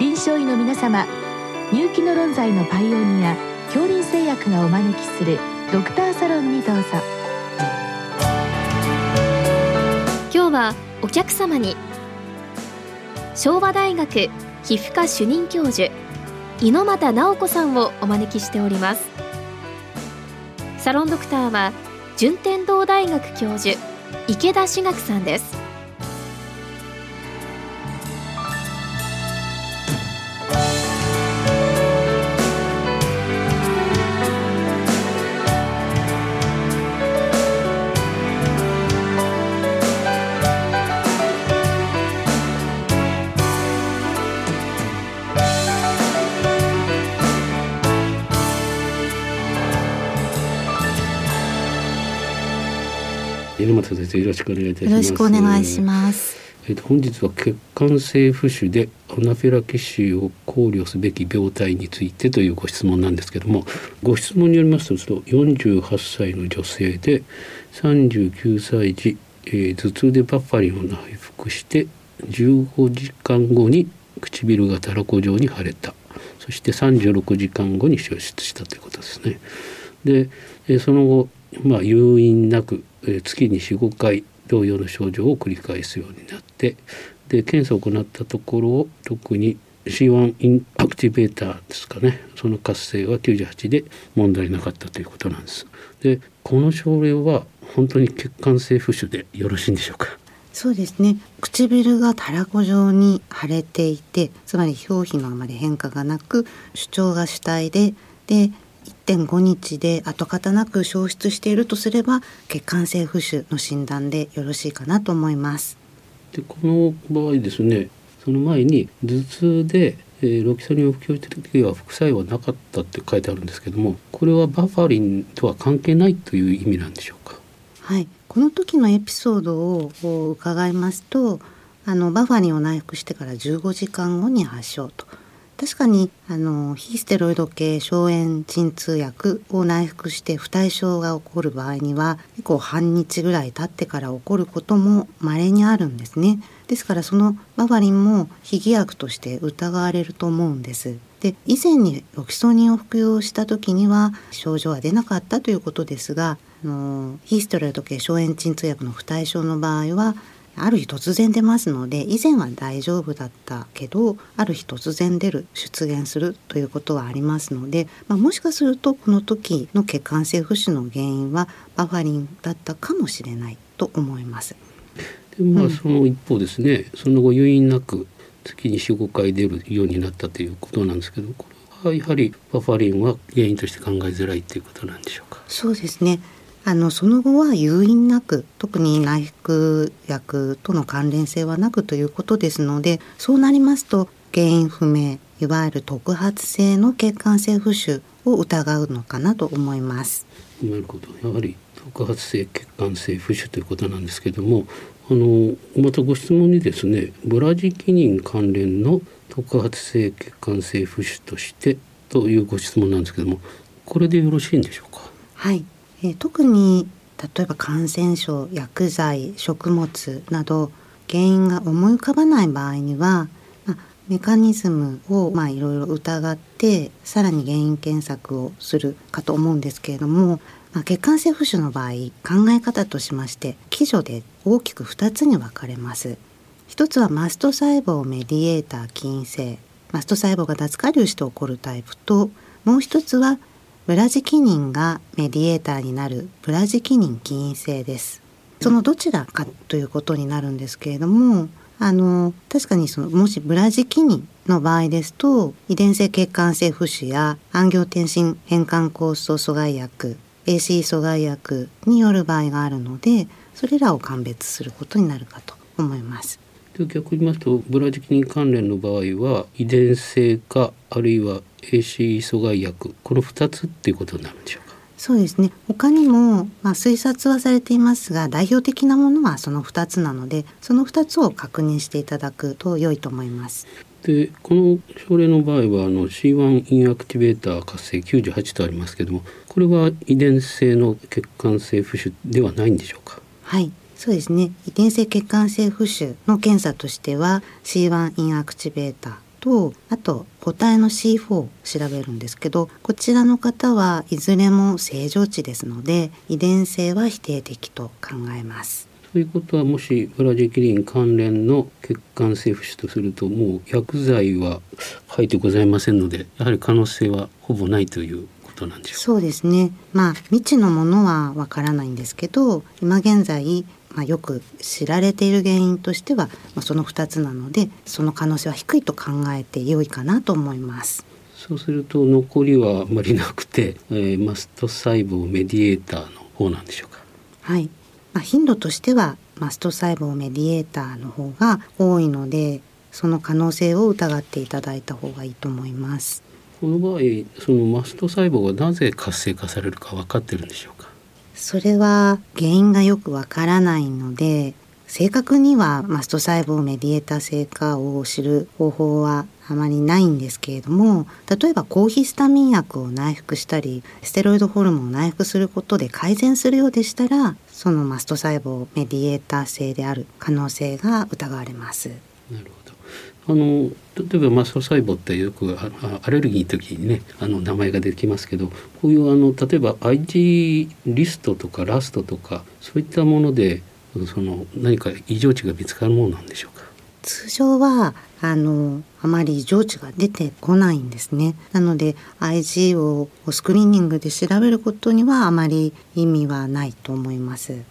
臨床医の皆様入気の論剤のパイオニア恐林製薬がお招きするドクターサロンにどうぞ。今日はお客様に昭和大学皮膚科主任教授猪俣直子さんをお招きしております。サロンドクターは順天堂大学教授池田志学さんです。猪俣先生よろしくお願いいたします。よろしくお願いします。えっと本日は血管性浮腫でアナフィラキシーを考慮すべき病態についてというご質問なんですけどもご質問によりますとその48歳の女性で39歳時、えー頭痛でバッファリンを内服して15時間後に唇がたらこ状に腫れたそして36時間後に消失したということですね。で、えーその後、まあ、誘引なく、えー月に45回同様の症状を繰り返すようになってで検査を行ったところ特に C1 インアクティベーターですかねその活性は98で問題なかったということなんです。でこの症例は本当に血管性浮腫でよろしいんでしょうか？そうですね。唇がたらこ状に腫れていて、つまり表皮のあまり変化がなく、主張が主体で、で、1.5日で跡形なく消失しているとすれば、血管性浮腫の診断でよろしいかなと思います。でこの場合ですねその前に頭痛で、えーロキソニンを服用した時は副作用はなかったって書いてあるんですけどもこれはバファリンとは関係ないという意味なんでしょうか？はい、この時のエピソードを伺いますとあのバファリンを内服してから15時間後に発症と確かにあの非ステロイド系消炎鎮痛薬を内服して不対症が起こる場合には結構半日ぐらい経ってから起こることも稀にあるんですね。ですからそのバファリンも非偽薬として疑われると思うんです。で以前にロキソニンを服用した時には症状は出なかったということですがあの非ステロイド系消炎鎮痛薬の不対症の場合はある日突然出ますので以前は大丈夫だったけどある日突然出る出現するということはありますので、まあ、もしかするとこの時の血管性浮腫の原因はバファリンだったかもしれないと思います。でまあうん。その一方ですね、その後誘引なく月に45回出るようになったということなんですけどこれはやはりバファリンは原因として考えづらいということなんでしょうか？そうですねあのその後は誘引なく特に内服薬との関連性はなくということですのでそうなりますと原因不明いわゆる特発性の血管性浮腫を疑うのかなと思います。なるほど。やはり特発性血管性浮腫ということなんですけどもあのまたご質問にですねブラジキニン関連の特発性血管性浮腫としてというご質問なんですけどもこれでよろしいんでしょうか？はい、えー特に例えば感染症薬剤食物など原因が思い浮かばない場合には、まあ、メカニズムをまあいろいろ疑ってさらに原因検索をするかと思うんですけれども、まあ、血管性浮腫の場合考え方としまして基準で大きく2つに分かれます。一つはマスト細胞メディエーター起因性マスト細胞が脱下流して起こるタイプともう一つはブラジキニンがメディエーターになるブラジキニン起因性です。そのどちらかということになるんですけれども、あの確かにそのもしブラジキニンの場合ですと遺伝性血管性浮腫や暗行転進変換酵素阻害薬 AC 阻害薬による場合があるのでそれらを鑑別することになるかと思います。で逆に言いますとブラジキニン関連の場合は遺伝性かあるいは ACE 阻害薬この2つっていうことになるんでしょうか？そうですね。他にも、まあ、推察はされていますが代表的なものはその2つなのでその2つを確認していただくと良いと思います。でこの症例の場合はあの C1 インアクティベーター活性98とありますけどもこれは遺伝性の血管性浮腫ではないんでしょうか？はいそうですね。遺伝性血管性浮腫の検査としては C1 インアクティベータとあと個体の C4 を調べるんですけどこちらの方はいずれも正常値ですので遺伝性は否定的と考えます。ということはもしブラジキリン関連の血管性浮腫とするともう薬剤は書いてございませんのでやはり可能性はほぼないということなんでしょうそうですね。まあ未知のものはわからないんですけど今現在まあ、よく知られている原因としては、まあ、その2つなのでその可能性は低いと考えて良いかなと思います。そうすると残りはあまりなくて、えー、マスト細胞メディエーターの方なんでしょうか？はい、まあ、頻度としてはマスト細胞メディエーターの方が多いのでその可能性を疑っていただいた方がいいと思います。この場合そのマスト細胞がなぜ活性化されるか分かってるんでしょうか？それは原因がよくわからないので正確にはマスト細胞メディエーター性化を知る方法はあまりないんですけれども例えば抗ヒスタミン薬を内服したりステロイドホルモンを内服することで改善するようでしたらそのマスト細胞メディエーター性である可能性が疑われます。なるほどあの例えばマスト細胞ってよくアレルギーの時にねあの名前が出てきますけどこういうあの例えば IG リストとかラストとかそういったものでその何か異常値が見つかるものなんでしょうか？通常はあのあまり異常値が出てこないんですね。なので IG をスクリーニングで調べることにはあまり意味はないと思います。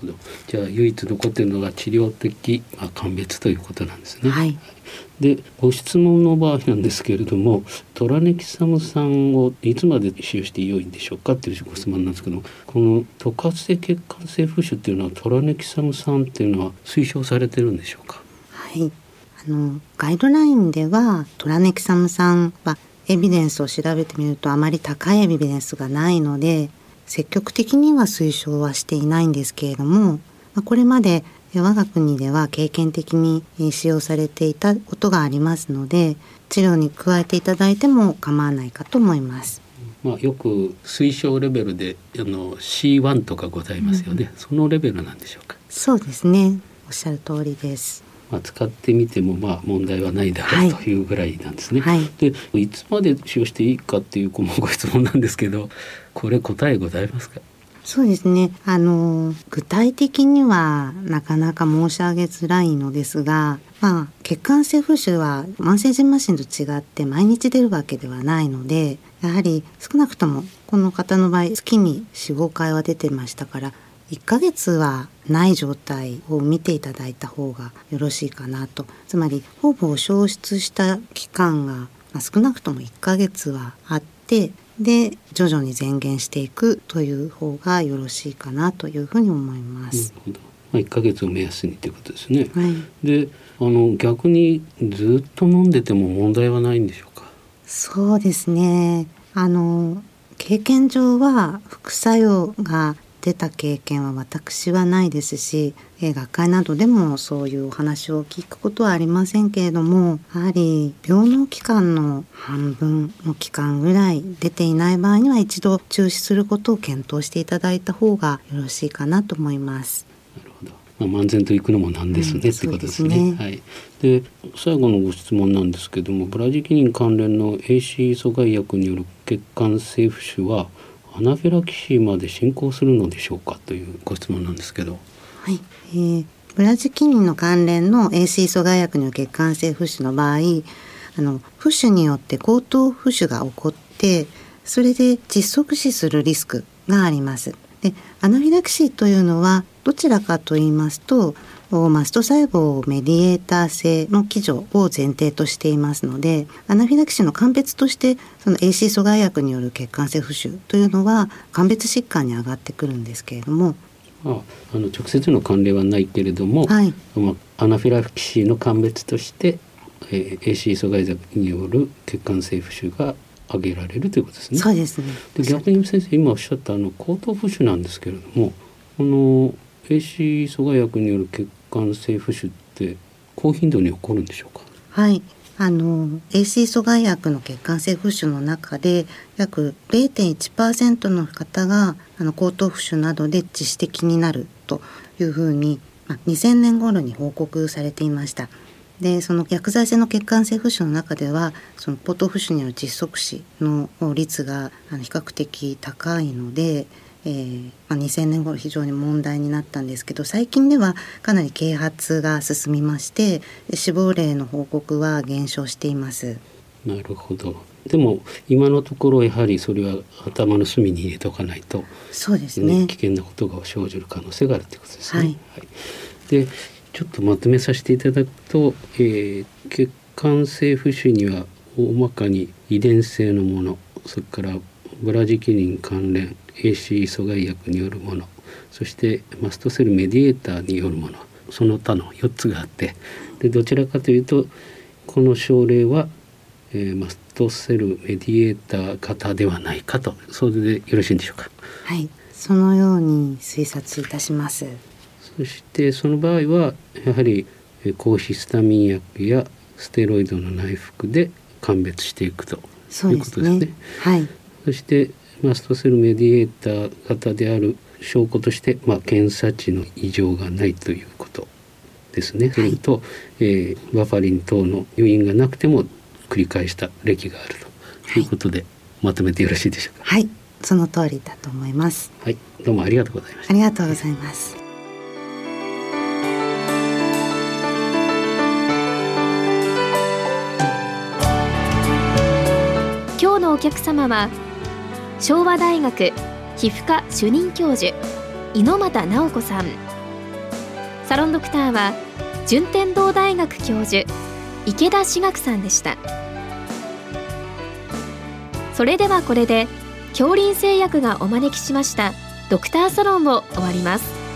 ほどじゃあ唯一残っているのが治療的、まあ、鑑別ということなんですね。はい、でご質問の場合なんですけれどもトラネキサム酸をいつまで使用して良いんでしょうかっていうご質問なんですけどこの突発性血管性浮腫っていうのはトラネキサム酸っていうのは推奨されてるんでしょうか？はい。あのガイドラインではトラネキサム酸はエビデンスを調べてみるとあまり高いエビデンスがないので積極的には推奨はしていないんですけれどもこれまで我が国では経験的に使用されていたことがありますので治療に加えていただいても構わないかと思います。まあ、よく推奨レベルであの C1 とかございますよね、うん、そのレベルなんでしょうか？そうですね。おっしゃる通りです。まあ、使ってみてもまあ問題はないだろうというぐらいなんですね。はい、でいつまで使用していいかっていうご質問なんですけどこれ答えございますか？そうですね。あの具体的にはなかなか申し上げづらいのですが、まあ、血管性浮腫は慢性腎麻疹と違って毎日出るわけではないのでやはり少なくともこの方の場合月に45回は出てましたから1ヶ月はない状態を見ていただいた方がよろしいかなと。つまりほぼ消失した期間が、少なくとも1ヶ月はあってで徐々に前減していくという方がよろしいかなというふうに思います。まあ、1ヶ月を目安にということですね。はい、であの逆にずっと飲んでても問題はないんでしょうか？そうですねあの経験上は副作用が出た経験は私はないですし、え学会などでもそういうお話を聞くことはありませんけれどもやはり病脳期間の半分の期間ぐらい出ていない場合には一度中止することを検討していただいた方がよろしいかなと思います。なるほどまあ、漫然といくのもなんですね、うん、ってことですね。はい。で最後のご質問なんですけどもブラジキニン関連の AC 阻害薬による血管性浮腫はアナフィラキシーまで進行するのでしょうかというご質問なんですけど。はい、えー、ブラジキニンの関連の AC 阻害薬による血管性浮腫の場合あの浮腫によって後頭浮腫が起こってそれで窒息死するリスクがあります。でアナフィラキシーというのはどちらかと言いますとマスト細胞メディエーター性の基準を前提としていますのでアナフィラキシーの鑑別としてその AC 阻害薬による血管性浮腫というのは鑑別疾患に上がってくるんですけれども。ああの直接の関連はないけれども、はい、アナフィラキシーの鑑別として、えー、 ACE 阻害薬による血管性浮腫が挙げられるということですね。そうですね。で逆に先生今おっしゃったあの後頭浮腫なんですけれどもこの AC 阻害薬による血管性浮腫って高頻度に起こるんでしょうか？はいあの AC 阻害薬の血管性浮腫の中で約0.1%の方があの後頭浮腫などで致死的になるというふうに、まあ、2000年頃に報告されていました。でその薬剤性の血管性浮腫の中ではそのポトフ腫による窒息死の率があの比較的高いので、えーまあ、2000年頃非常に問題になったんですけど最近ではかなり啓発が進みまして死亡例の報告は減少しています。なるほどでも今のところやはりそれは頭の隅に入れておかないとそうですね、ね、危険なことが生じる可能性があるということですね。はい、はい、でちょっとまとめさせていただくと、えー、血管性浮腫には大まかに遺伝性のものそれからブラジキリン関連 AC 阻害薬によるものそしてマストセルメディエーターによるものその他の4つがあってでどちらかというとこの症例は、えー、マストセルメディエーター型ではないかとそれでよろしいんでしょうか？はいそのように推察いたします。そしてその場合はやはり抗ヒスタミン薬やステロイドの内服で鑑別していくということですね。はい、そしてマストセルメディエーター型である証拠として、まあ、検査値の異常がないということですね。それと、はい、えー、バファリン等の入院がなくても繰り返した歴があるということで、はい、まとめてよろしいでしょうか？はい、その通りだと思います。はい、どうもありがとうございました。ありがとうございます。今日のお客様は昭和大学皮膚科主任教授猪俣直子さん。サロンドクターは順天堂大学教授池田志学さんでした。それではこれで恐林製薬がお招きしましたドクターサロンを終わります。